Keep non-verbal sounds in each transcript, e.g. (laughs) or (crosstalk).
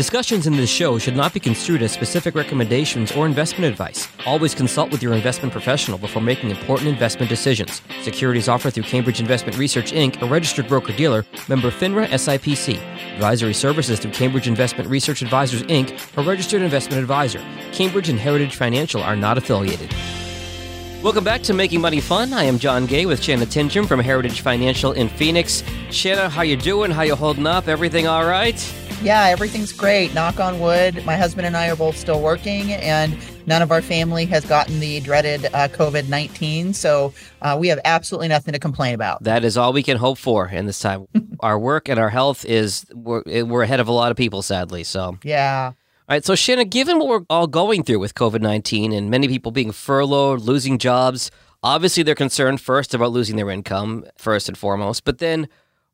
Discussions in this show should not be construed as specific recommendations or investment advice. Always consult with your investment professional before making important investment decisions. Securities offered through Cambridge Investment Research Inc., a registered broker dealer, member FINRA SIPC. Advisory services through Cambridge Investment Research Advisors Inc., a registered investment advisor. Cambridge and Heritage Financial are not affiliated. Welcome back to Making Money Fun. I am John Gay with Shanna Tindrum from Heritage Financial in Phoenix. Shanna, how you doing? How you holding up? Everything all right? Yeah, everything's great. Knock on wood. My husband and I are both still working, and none of our family has gotten the dreaded uh, COVID 19. So uh, we have absolutely nothing to complain about. That is all we can hope for in this time. (laughs) our work and our health is, we're, we're ahead of a lot of people, sadly. So, yeah. All right, so Shanna, given what we're all going through with COVID 19 and many people being furloughed, losing jobs, obviously they're concerned first about losing their income, first and foremost. But then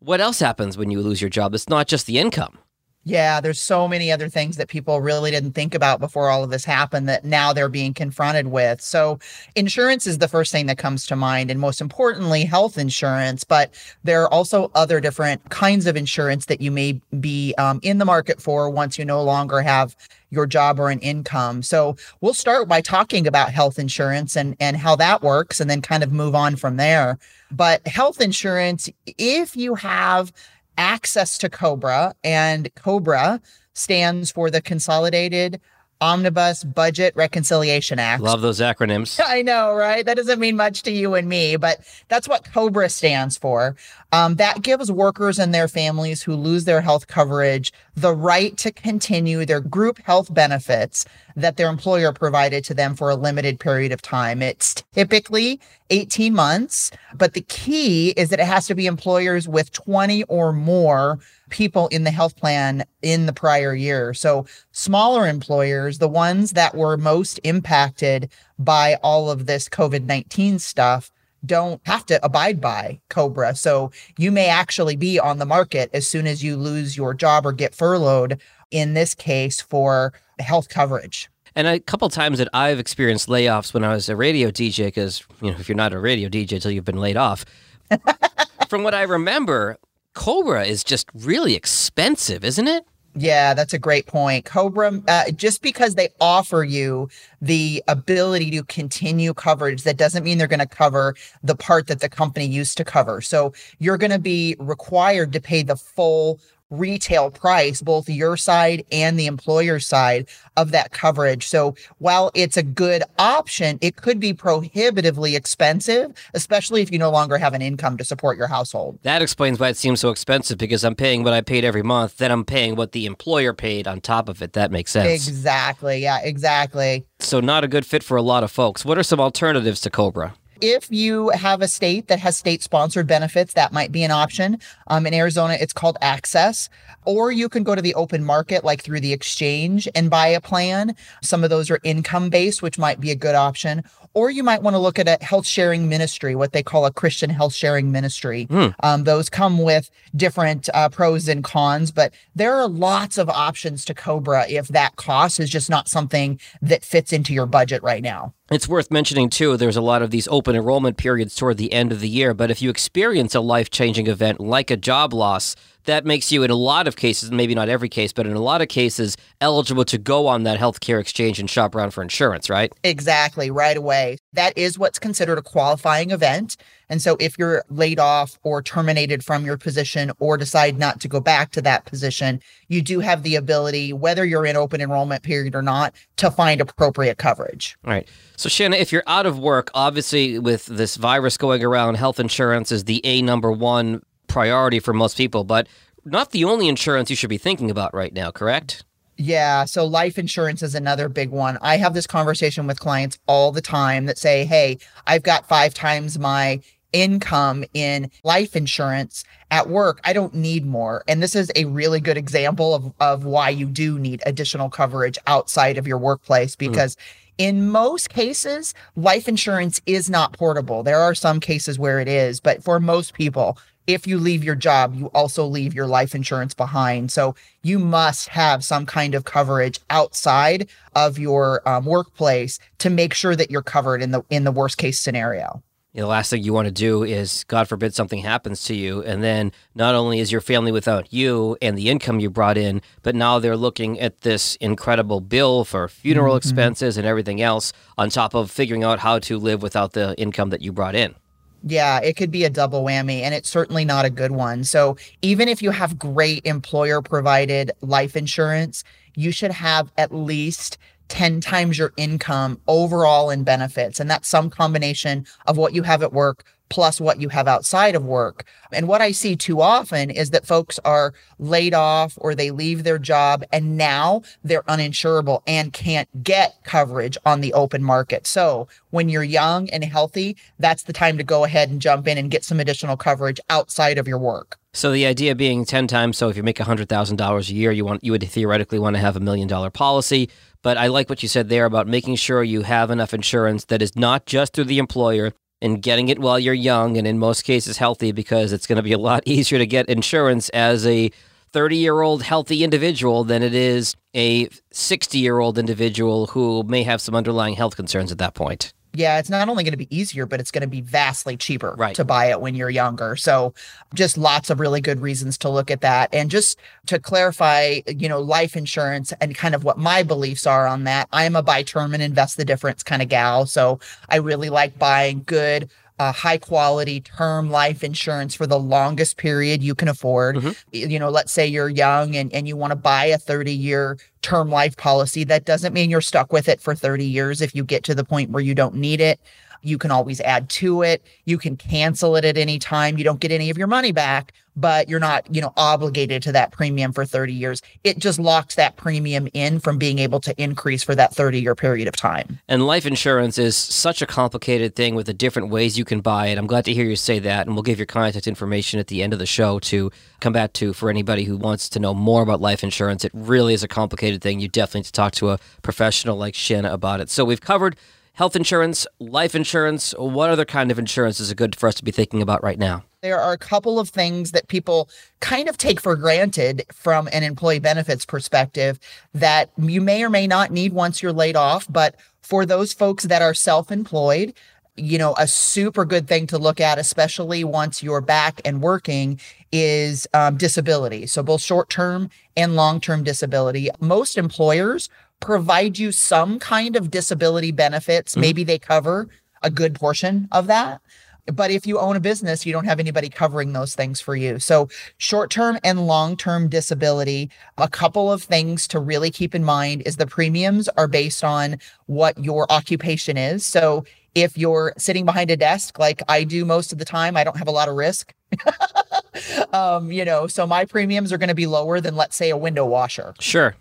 what else happens when you lose your job? It's not just the income. Yeah, there's so many other things that people really didn't think about before all of this happened that now they're being confronted with. So, insurance is the first thing that comes to mind, and most importantly, health insurance. But there are also other different kinds of insurance that you may be um, in the market for once you no longer have your job or an income. So, we'll start by talking about health insurance and, and how that works, and then kind of move on from there. But health insurance, if you have access to COBRA, and COBRA stands for the Consolidated Omnibus Budget Reconciliation Act. Love those acronyms. (laughs) I know, right? That doesn't mean much to you and me, but that's what COBRA stands for. Um, that gives workers and their families who lose their health coverage the right to continue their group health benefits that their employer provided to them for a limited period of time. It's typically 18 months, but the key is that it has to be employers with 20 or more people in the health plan in the prior year. So smaller employers, the ones that were most impacted by all of this COVID 19 stuff, don't have to abide by Cobra. So you may actually be on the market as soon as you lose your job or get furloughed, in this case, for health coverage. And a couple times that I've experienced layoffs when I was a radio DJ, because you know if you're not a radio DJ until you've been laid off, (laughs) from what I remember, Cobra is just really expensive, isn't it? Yeah, that's a great point. Cobra, uh, just because they offer you the ability to continue coverage, that doesn't mean they're going to cover the part that the company used to cover. So you're going to be required to pay the full retail price, both your side and the employer side of that coverage. So while it's a good option, it could be prohibitively expensive, especially if you no longer have an income to support your household. That explains why it seems so expensive because I'm paying what I paid every month, then I'm paying what the employer paid on top of it. That makes sense. Exactly. Yeah, exactly. So not a good fit for a lot of folks. What are some alternatives to Cobra? If you have a state that has state sponsored benefits, that might be an option. Um, in Arizona, it's called AHCCCS. Or you can go to the open market, like through the exchange, and buy a plan. Some of those are income based, which might be a good option. Or you might want to look at a health sharing ministry, what they call a Christian health sharing ministry. Mm. Um, those come with different uh, pros and cons, but there are lots of options to Cobra if that cost is just not something that fits into your budget right now. It's worth mentioning, too, there's a lot of these open enrollment periods toward the end of the year. But if you experience a life changing event like a job loss, that makes you, in a lot of cases, maybe not every case, but in a lot of cases, eligible to go on that healthcare exchange and shop around for insurance, right? Exactly, right away. That is what's considered a qualifying event. And so if you're laid off or terminated from your position or decide not to go back to that position, you do have the ability, whether you're in open enrollment period or not, to find appropriate coverage. All right. So, Shanna, if you're out of work, obviously with this virus going around, health insurance is the A number one priority for most people, but not the only insurance you should be thinking about right now, correct? Yeah. So life insurance is another big one. I have this conversation with clients all the time that say, Hey, I've got five times my income in life insurance at work. I don't need more. And this is a really good example of, of why you do need additional coverage outside of your workplace hmm. because mm. In most cases, life insurance is not portable. There are some cases where it is, but for most people, if you leave your job, you also leave your life insurance behind. So you must have some kind of coverage outside of your um, workplace to make sure that you're covered in the in the worst case scenario. You know, the last thing you want to do is, God forbid, something happens to you. And then not only is your family without you and the income you brought in, but now they're looking at this incredible bill for funeral mm-hmm. expenses and everything else on top of figuring out how to live without the income that you brought in. Yeah, it could be a double whammy, and it's certainly not a good one. So, even if you have great employer provided life insurance, you should have at least 10 times your income overall in benefits. And that's some combination of what you have at work plus what you have outside of work. And what I see too often is that folks are laid off or they leave their job and now they're uninsurable and can't get coverage on the open market. So when you're young and healthy, that's the time to go ahead and jump in and get some additional coverage outside of your work. So the idea being 10 times so if you make $100,000 a year, you want you would theoretically want to have a million dollar policy. But I like what you said there about making sure you have enough insurance that is not just through the employer and getting it while you're young and in most cases healthy because it's going to be a lot (laughs) easier to get insurance as a 30 year old healthy individual than it is a 60 year old individual who may have some underlying health concerns at that point yeah, it's not only going to be easier, but it's going to be vastly cheaper right. to buy it when you're younger. So, just lots of really good reasons to look at that. And just to clarify, you know, life insurance and kind of what my beliefs are on that, I am a buy term and invest the difference kind of gal. So, I really like buying good uh, high quality term life insurance for the longest period you can afford. Mm-hmm. You know, let's say you're young and, and you want to buy a 30 year term life policy. That doesn't mean you're stuck with it for 30 years if you get to the point where you don't need it. You can always add to it. You can cancel it at any time. You don't get any of your money back, but you're not, you know, obligated to that premium for 30 years. It just locks that premium in from being able to increase for that 30 year period of time. And life insurance is such a complicated thing with the different ways you can buy it. I'm glad to hear you say that. And we'll give your contact information at the end of the show to come back to for anybody who wants to know more about life insurance. It really is a complicated thing. You definitely need to talk to a professional like Shanna about it. So we've covered health insurance, life insurance. What other kind of insurance is it good for us to be thinking about right now? There are a couple of things that people kind of take for granted from an employee benefits perspective that you may or may not need once you're laid off. But for those folks that are self employed, you know, a super good thing to look at, especially once you're back and working, is um, disability. So, both short term and long term disability. Most employers provide you some kind of disability benefits. Mm-hmm. Maybe they cover a good portion of that. But if you own a business, you don't have anybody covering those things for you. So, short term and long term disability, a couple of things to really keep in mind is the premiums are based on what your occupation is. So, if you're sitting behind a desk like I do most of the time, I don't have a lot of risk. (laughs) um, you know, so my premiums are going to be lower than, let's say, a window washer. Sure.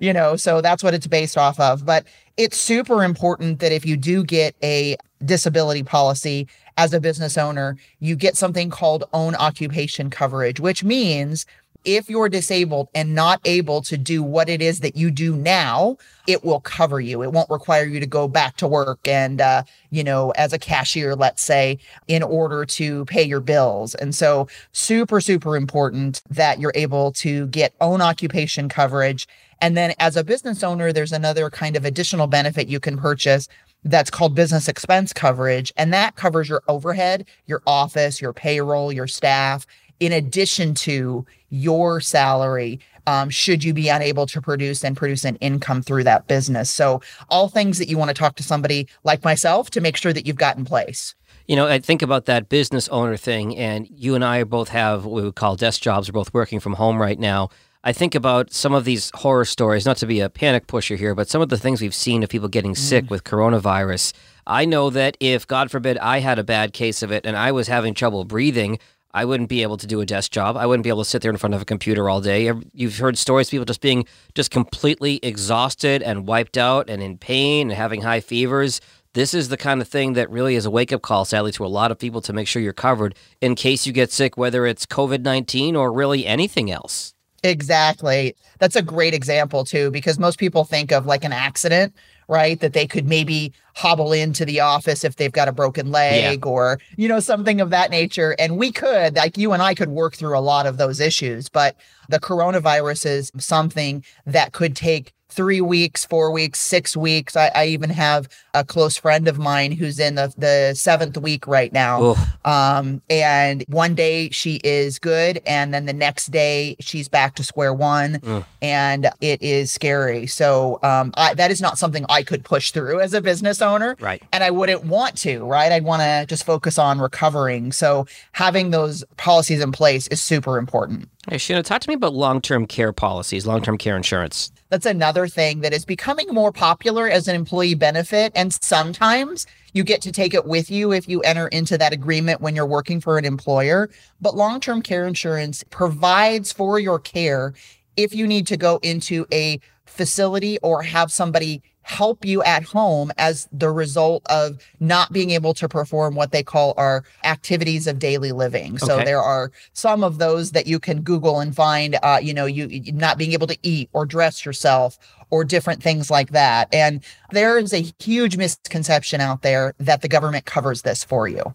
You know, so that's what it's based off of. But it's super important that if you do get a disability policy as a business owner, you get something called own occupation coverage, which means if you're disabled and not able to do what it is that you do now, it will cover you. It won't require you to go back to work and, uh, you know, as a cashier, let's say, in order to pay your bills. And so, super, super important that you're able to get own occupation coverage. And then, as a business owner, there's another kind of additional benefit you can purchase that's called business expense coverage. And that covers your overhead, your office, your payroll, your staff in addition to your salary um, should you be unable to produce and produce an income through that business. So, all things that you want to talk to somebody like myself to make sure that you've got in place. You know, I think about that business owner thing, and you and I both have what we would call desk jobs. We're both working from home right now. I think about some of these horror stories, not to be a panic pusher here, but some of the things we've seen of people getting sick mm. with coronavirus. I know that if, God forbid, I had a bad case of it and I was having trouble breathing, I wouldn't be able to do a desk job. I wouldn't be able to sit there in front of a computer all day. You've heard stories of people just being just completely exhausted and wiped out and in pain and having high fevers. This is the kind of thing that really is a wake up call, sadly, to a lot of people to make sure you're covered in case you get sick, whether it's COVID 19 or really anything else. Exactly. That's a great example, too, because most people think of like an accident, right? That they could maybe hobble into the office if they've got a broken leg yeah. or, you know, something of that nature. And we could, like you and I could work through a lot of those issues. But the coronavirus is something that could take three weeks, four weeks, six weeks. I, I, even have a close friend of mine who's in the, the seventh week right now. Um, and one day she is good. And then the next day she's back to square one. And it is scary. So um, I, that is not something I could push through as a business owner. Right. And I wouldn't want to, right? I'd want to just focus on recovering. So having those policies in place is super important. Hey, Shanna, talk to me about long term care policies, long term care insurance. That's another thing that is becoming more popular as an employee benefit. And sometimes you get to take it with you if you enter into that agreement when you're working for an employer. But long term care insurance provides for your care if you need to go into a facility or have somebody help you at home as the result of not being able to perform what they call our activities of daily living. So there are some of those that you can Google and find, uh, you know, you you not being able to eat or dress yourself or different things like that. And there is a huge misconception out there that the government covers this for you.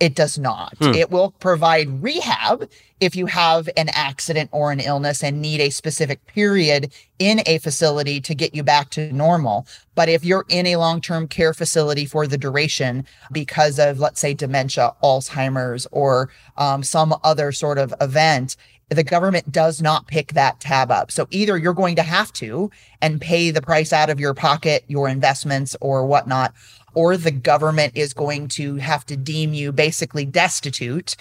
It does not. Hmm. It will provide rehab if you have an accident or an illness and need a specific period in a facility to get you back to normal. But if you're in a long term care facility for the duration because of, let's say, dementia, Alzheimer's, or um, some other sort of event, the government does not pick that tab up. So either you're going to have to and pay the price out of your pocket, your investments, or whatnot, or the government is going to have to deem you basically destitute,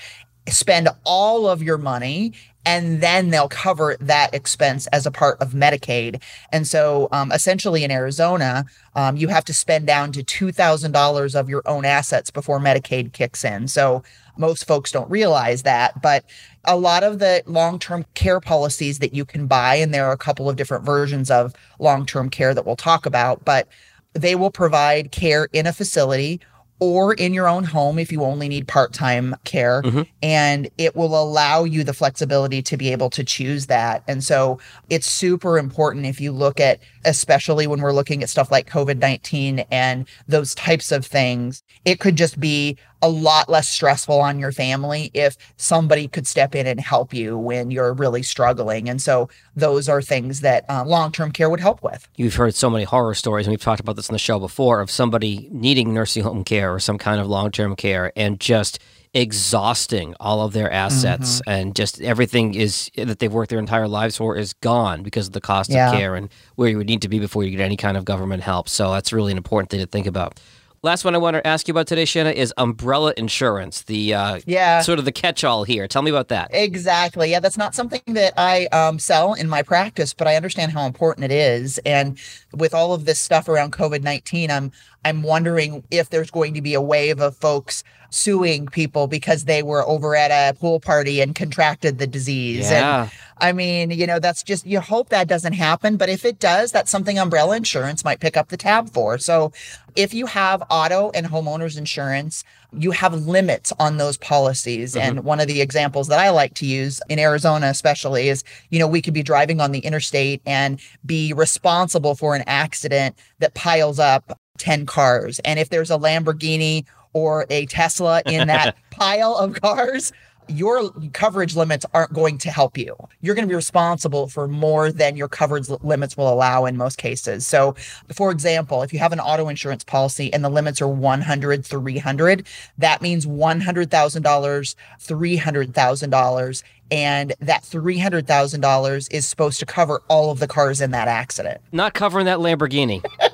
spend all of your money, and then they'll cover that expense as a part of Medicaid. And so, um, essentially, in Arizona, um, you have to spend down to $2,000 of your own assets before Medicaid kicks in. So, most folks don't realize that, but a lot of the long term care policies that you can buy, and there are a couple of different versions of long term care that we'll talk about, but they will provide care in a facility or in your own home if you only need part time care. Mm-hmm. And it will allow you the flexibility to be able to choose that. And so it's super important if you look at, especially when we're looking at stuff like COVID 19 and those types of things, it could just be a lot less stressful on your family if somebody could step in and help you when you're really struggling. And so those are things that uh, long term care would help with. You've heard so many horror stories, and we've talked about this on the show before of somebody needing nursing home care or some kind of long term care and just exhausting all of their assets and just everything is that they've worked their entire lives for is gone because of the cost Yeah. of care and where you would need to be before you get any kind of government help. So that's really an important thing to think about. Last one I want to ask you about today, Shanna, is umbrella insurance. The uh, Yeah. sort of the catch-all here. Tell me about that. Exactly. Yeah, that's not something that I um, sell in my practice, but I understand how important it is. And with all of this stuff around COVID nineteen, I'm I'm wondering if there's going to be a wave of folks suing people because they were over at a pool party and contracted the disease. Yeah. And I mean, you know, that's just you hope that doesn't happen, but if it does, that's something umbrella insurance might pick up the tab for. So if you have auto and homeowners insurance, you have limits on those policies. And mm-hmm. one of the examples that I like to use in Arizona, especially, is you know, we could be driving on the interstate and be responsible for an accident that piles up 10 cars. And if there's a Lamborghini or a Tesla in that (laughs) pile of cars, your coverage limits aren't going to help you. You're going to be responsible for more than your coverage limits will allow in most cases. So, for example, if you have an auto insurance policy and the limits are 100, 300, that means $100,000, $300,000. And that $300,000 is supposed to cover all of the cars in that accident. Not covering that Lamborghini. (laughs)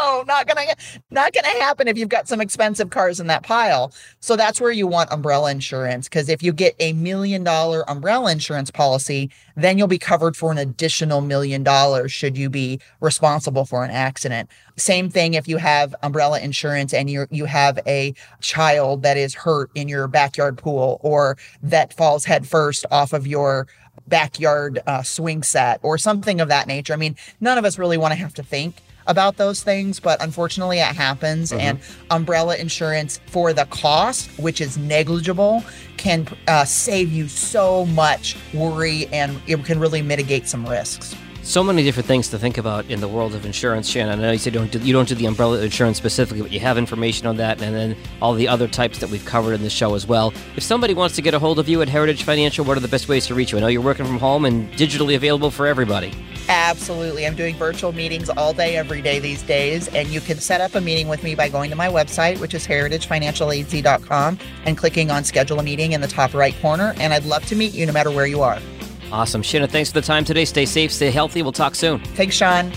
no, not gonna not gonna happen if you've got some expensive cars in that pile. So that's where you want umbrella insurance because if you get a million dollar umbrella insurance policy, then you'll be covered for an additional million dollars should you be responsible for an accident. Same thing if you have umbrella insurance and you you have a child that is hurt in your backyard pool or that falls headfirst off of your backyard uh, swing set or something of that nature. I mean, none of us really want to have to think about those things, but unfortunately it happens. And umbrella insurance for the cost, which is negligible, can uh, save you so much worry and it can really mitigate some risks. So many different things to think about in the world of insurance, Shannon. I know you said don't do, you don't do the umbrella insurance specifically, but you have information on that, and then all the other types that we've covered in the show as well. If somebody wants to get a hold of you at Heritage Financial, what are the best ways to reach you? I know you're working from home and digitally available for everybody. Absolutely. I'm doing virtual meetings all day, every day these days. And you can set up a meeting with me by going to my website, which is heritagefinancialaz.com, and clicking on schedule a meeting in the top right corner. And I'd love to meet you no matter where you are. Awesome. Shannon, thanks for the time today. Stay safe, stay healthy. We'll talk soon. Thanks, Sean.